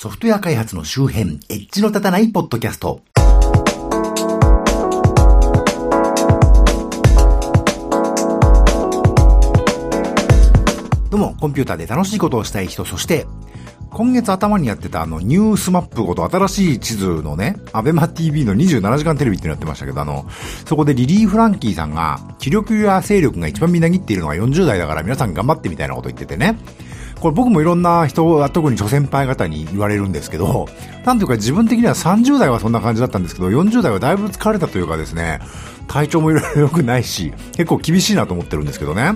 ソフトウェア開発の周辺、エッジの立たないポッドキャスト。どうも、コンピューターで楽しいことをしたい人、そして、今月頭にやってたあの、ニュースマップごと新しい地図のね、アベマ TV の27時間テレビってなってましたけど、あの、そこでリリー・フランキーさんが、気力や勢力が一番みなぎっているのが40代だから皆さん頑張ってみたいなこと言っててね。これ僕もいろんな人、特に諸先輩方に言われるんですけど、なんていうか自分的には30代はそんな感じだったんですけど、40代はだいぶ疲れたというかですね、体調もいろいろ良くないし、結構厳しいなと思ってるんですけどね。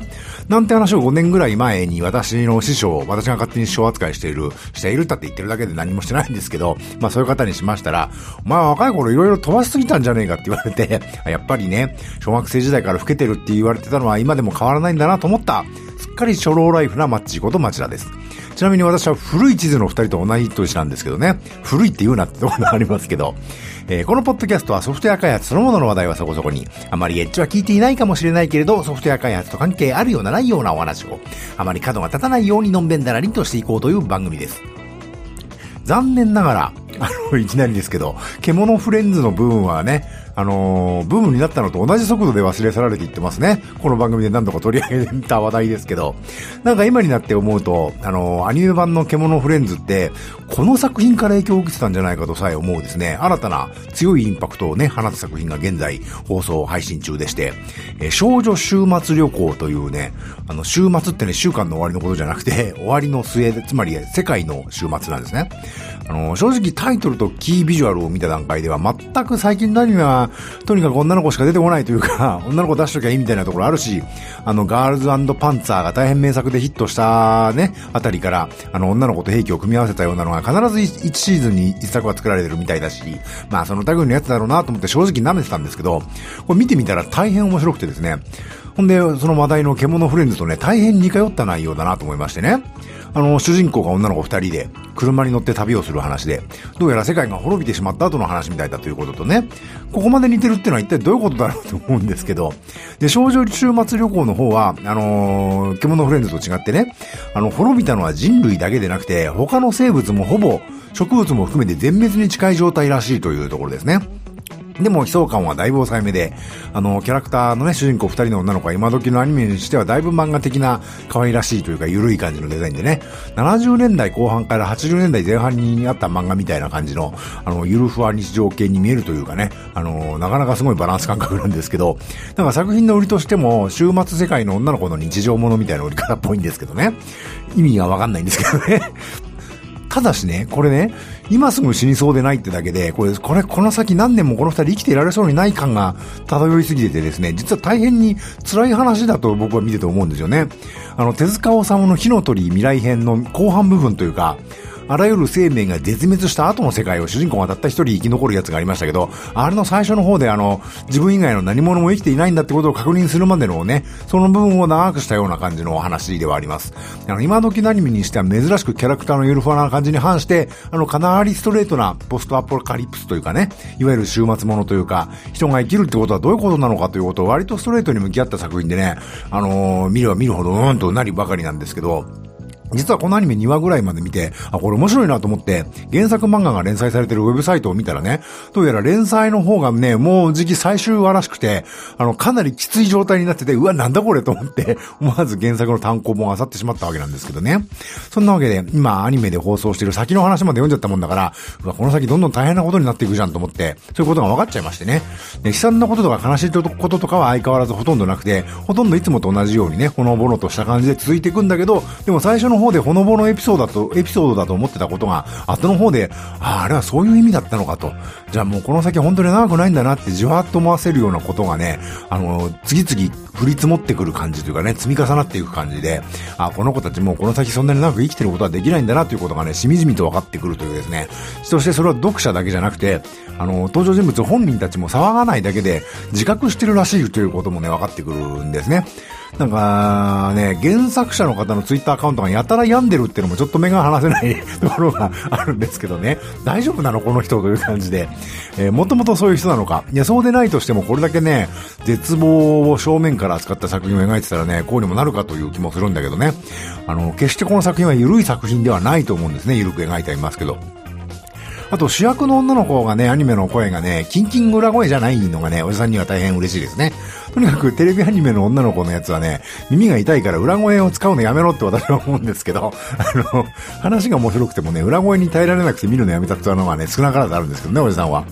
なんて話を5年ぐらい前に私の師匠、私が勝手に師匠扱いしている、しているったって言ってるだけで何もしてないんですけど、まあそういう方にしましたら、お前は若い頃いろいろ飛ばしすぎたんじゃねえかって言われて、やっぱりね、小学生時代から老けてるって言われてたのは今でも変わらないんだなと思った、っかり初老ライフなマッチこと町田です。ちなみに私は古い地図の二人と同じ年なんですけどね。古いって言うなってところがありますけど。えー、このポッドキャストはソフトウェア開発そのものの話題はそこそこに、あまりエッジは聞いていないかもしれないけれど、ソフトウェア開発と関係あるようなないようなお話を、あまり角が立たないようにのんべんだらりとしていこうという番組です。残念ながら、あの、いきなりですけど、獣フレンズの部分はね、あのー、ブームになったのと同じ速度で忘れ去られていってますね。この番組で何度か取り上げた話題ですけど。なんか今になって思うと、あのー、アニメ版の獣フレンズって、この作品から影響を受けてたんじゃないかとさえ思うですね。新たな強いインパクトをね、放つ作品が現在放送配信中でして、えー、少女週末旅行というね、あの、週末ってね、週間の終わりのことじゃなくて、終わりの末で、つまり世界の週末なんですね。あの、正直タイトルとキービジュアルを見た段階では全く最近のアニメはとにかく女の子しか出てこないというか、女の子出しときゃいいみたいなところあるし、あの、ガールズパンツァーが大変名作でヒットしたね、あたりから、あの、女の子と兵器を組み合わせたようなのが必ず1シーズンに1作は作られてるみたいだし、まあその類のやつだろうなと思って正直舐めてたんですけど、これ見てみたら大変面白くてですね、ほんで、その話題の獣フレンズとね、大変似通った内容だなと思いましてね。あの、主人公が女の子二人で、車に乗って旅をする話で、どうやら世界が滅びてしまった後の話みたいだということとね、ここまで似てるっていうのは一体どういうことだろうと思うんですけど、で、少女週末旅行の方は、あのー、獣フレンズと違ってね、あの、滅びたのは人類だけでなくて、他の生物もほぼ、植物も含めて全滅に近い状態らしいというところですね。でも悲壮感はだいぶ抑えめで、あの、キャラクターのね、主人公二人の女の子は今時のアニメにしてはだいぶ漫画的な可愛らしいというか緩い感じのデザインでね、70年代後半から80年代前半にあった漫画みたいな感じの、あの、ゆるふわ日常系に見えるというかね、あの、なかなかすごいバランス感覚なんですけど、なんか作品の売りとしても、週末世界の女の子の日常ものみたいな売り方っぽいんですけどね、意味がわかんないんですけどね。ただしね、これね、今すぐ死にそうでないってだけで、これ、これ、この先何年もこの二人生きていられそうにない感が漂いすぎててですね、実は大変に辛い話だと僕は見てて思うんですよね。あの、手塚治虫の火の鳥未来編の後半部分というか、あらゆる生命が絶滅した後の世界を主人公がたった一人生き残るやつがありましたけど、あれの最初の方であの、自分以外の何者も生きていないんだってことを確認するまでのね、その部分を長くしたような感じのお話ではあります。あの、今時のアニメにしては珍しくキャラクターのゆるふわな感じに反して、あの、かなりストレートなポストアポカリプスというかね、いわゆる終末ものというか、人が生きるってことはどういうことなのかということを割とストレートに向き合った作品でね、あのー、見れば見るほどうーんとなりばかりなんですけど、実はこのアニメ2話ぐらいまで見て、あ、これ面白いなと思って、原作漫画が連載されてるウェブサイトを見たらね、どうやら連載の方がね、もう時期最終話らしくて、あの、かなりきつい状態になってて、うわ、なんだこれと思って、思わず原作の単行本を漁ってしまったわけなんですけどね。そんなわけで、今アニメで放送してる先の話まで読んじゃったもんだから、うわ、この先どんどん大変なことになっていくじゃんと思って、そういうことが分かっちゃいましてね。で悲惨なこととか悲しいこととかは相変わらずほとんどなくて、ほとんどいつもと同じようにね、ほのぼのとした感じで続いていくんだけど、でも最初の方方でほのぼのエピソードだと、エピソードだと思ってたことが、後の方で、ああ、あれはそういう意味だったのかと。じゃあもうこの先本当に長くないんだなってじわっと思わせるようなことがね、あの、次々降り積もってくる感じというかね、積み重なっていく感じで、あ、この子たちもこの先そんなに長く生きてることはできないんだなということがね、しみじみと分かってくるというですね、そしてそれは読者だけじゃなくて、あの、登場人物本人たちも騒がないだけで自覚してるらしいということもね、分かってくるんですね。なんかね、原作者の方のツイッターアカウントがやたら病んでるっていうのもちょっと目が離せない ところがあるんですけどね、大丈夫なのこの人という感じで、えー、もともとそういう人なのか、いや、そうでないとしてもこれだけね、絶望を正面から扱った作品を描いてたらね、こうにもなるかという気もするんだけどね、あの、決してこの作品は緩い作品ではないと思うんですね、緩く描いてありますけど。あと主役の女の子がね、アニメの声がね、キンキン裏声じゃないのがね、おじさんには大変嬉しいですね。とにかくテレビアニメの女の子のやつはね、耳が痛いから裏声を使うのやめろって私は思うんですけど、あの、話が面白くてもね、裏声に耐えられなくて見るのやめたっていうのがね、少なからずあるんですけどね、おじさんは。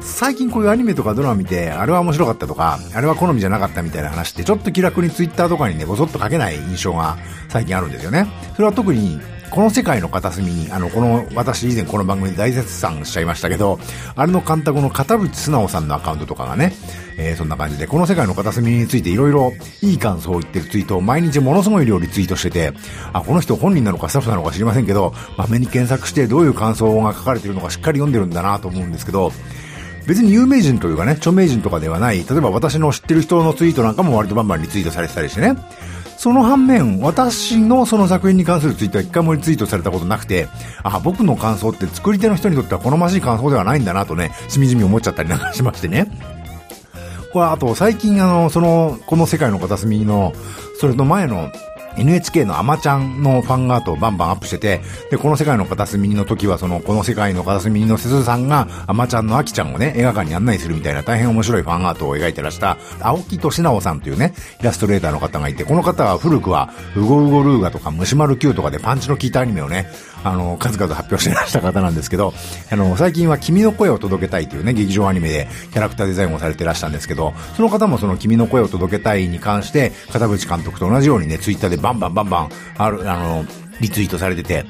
最近こういうアニメとかドラマ見て、あれは面白かったとか、あれは好みじゃなかったみたいな話って、ちょっと気楽にツイッターとかにね、ぼそっと書けない印象が最近あるんですよね。それは特にこの世界の片隅に、あの、この、私以前この番組で大絶賛しちゃいましたけど、あれの監督の片渕素直さんのアカウントとかがね、えー、そんな感じで、この世界の片隅についていろいろいい感想を言ってるツイートを毎日ものすごい量リツイートしてて、あ、この人本人なのかスタッフなのか知りませんけど、まめに検索してどういう感想が書かれてるのかしっかり読んでるんだなと思うんですけど、別に有名人というかね、著名人とかではない、例えば私の知ってる人のツイートなんかも割とバンバンリツイートされてたりしてね、その反面、私のその作品に関するツイートは一回もリツイートされたことなくて、あ、僕の感想って作り手の人にとっては好ましい感想ではないんだなとね、しみじみ思っちゃったりなんかしましてね。これあと最近あの、その、この世界の片隅の、それの前の NHK のアマちゃんのファンアートをバンバンアップしてて、で、この世界の片隅にの時は、その、この世界の片隅のせずさんが、アマちゃんのアキちゃんをね、映画館に案内するみたいな大変面白いファンアートを描いてらした、青木俊直さんというね、イラストレーターの方がいて、この方は古くは、ウゴウゴルーガとか、虫丸 Q とかでパンチの効いたアニメをね、あの、数々発表してらした方なんですけど、あの、最近は君の声を届けたいというね、劇場アニメでキャラクターデザインをされてらしたんですけど、その方もその君の声を届けたいに関して、片渕監督と同じようにね、ツイッターでバンバンバンバン、ある、あの、リツイートされてて、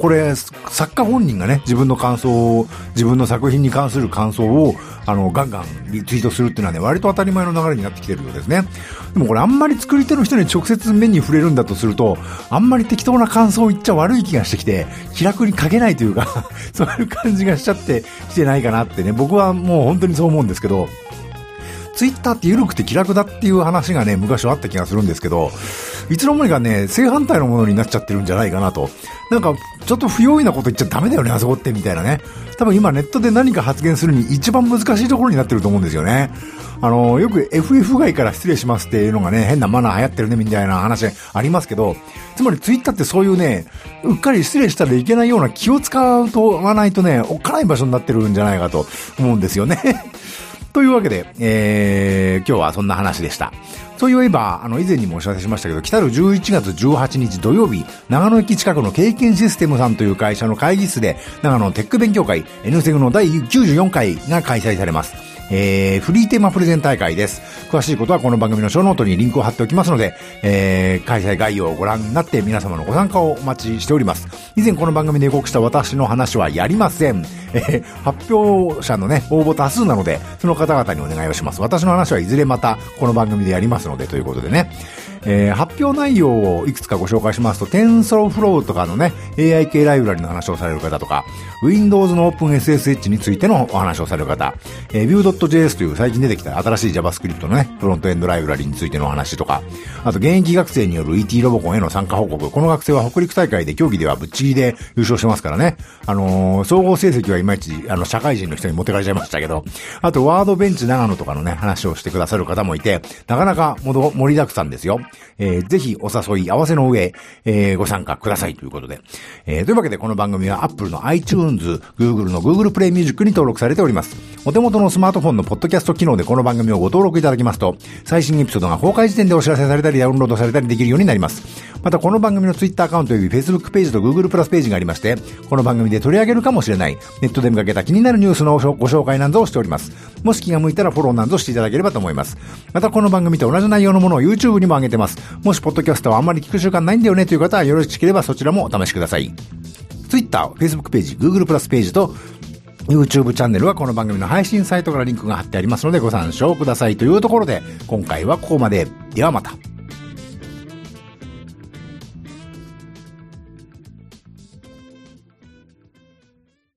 これ、作家本人がね、自分の感想を、自分の作品に関する感想を、あの、ガンガンリツイートするっていうのはね、割と当たり前の流れになってきてるようですね。でもこれあんまり作り手の人に直接目に触れるんだとすると、あんまり適当な感想を言っちゃ悪い気がしてきて、気楽に書けないというか そういう感じがしちゃってきてないかなってね、僕はもう本当にそう思うんですけど、ツイッターって緩くて気楽だっていう話がね、昔はあった気がするんですけど、いつの間にかね、正反対のものになっちゃってるんじゃないかなと。なんか、ちょっと不用意なこと言っちゃダメだよね、あそこって、みたいなね。多分今ネットで何か発言するに一番難しいところになってると思うんですよね。あの、よく FF 外から失礼しますっていうのがね、変なマナー流行ってるね、みたいな話ありますけど、つまりツイッターってそういうね、うっかり失礼したらいけないような気を使うとわないとね、おっかない場所になってるんじゃないかと思うんですよね。というわけで、えー、今日はそんな話でした。そういえば、あの、以前にもお知らせしましたけど、来たる11月18日土曜日、長野駅近くの経験システムさんという会社の会議室で、長野テック勉強会、N セグの第94回が開催されます。えー、フリーテーマプレゼン大会です。詳しいことはこの番組のショーノートにリンクを貼っておきますので、えー、開催概要をご覧になって皆様のご参加をお待ちしております。以前この番組で予告した私の話はやりません。えー、発表者のね、応募多数なので、その方々にお願いをします。私の話はいずれまたこの番組でやりますので、ということでね。えー、発表内容をいくつかご紹介しますと、TensorFlow とかのね、AI 系ライブラリの話をされる方とか、Windows の OpenSSH についてのお話をされる方、えー、Vue.js という最近出てきた新しい JavaScript のね、フロントエンドライブラリについてのお話とか、あと現役学生による ET ロボコンへの参加報告。この学生は北陸大会で競技ではぶっちぎりで優勝してますからね。あのー、総合成績はいまいち、あの、社会人の人に持ってかれちゃいましたけど、あとワードベンチ長野とかのね、話をしてくださる方もいて、なかなか盛りだくさんですよ。えー、ぜひお誘い合わせの上、えー、ご参加くださいということで。えー、というわけでこの番組は Apple の iTunes、Google の Google Play Music に登録されております。お手元のスマートフォンのポッドキャスト機能でこの番組をご登録いただきますと、最新エピソードが公開時点でお知らせされたりダウンロードされたりできるようになります。またこの番組の Twitter アカウントより Facebook ページと Google プラスページがありまして、この番組で取り上げるかもしれない、ネットで見かけた気になるニュースのご紹介なんぞをしております。もし気が向いたらフォローなんぞしていただければと思います。またこの番組と同じ内容のものを YouTube にも上げてます。もしポッドキャストはあんまり聞く習慣ないんだよねという方はよろしければそちらもお試しください。Twitter、Facebook ページ、Google プラスページと YouTube チャンネルはこの番組の配信サイトからリンクが貼ってありますのでご参照くださいというところで今回はここまで。ではまた。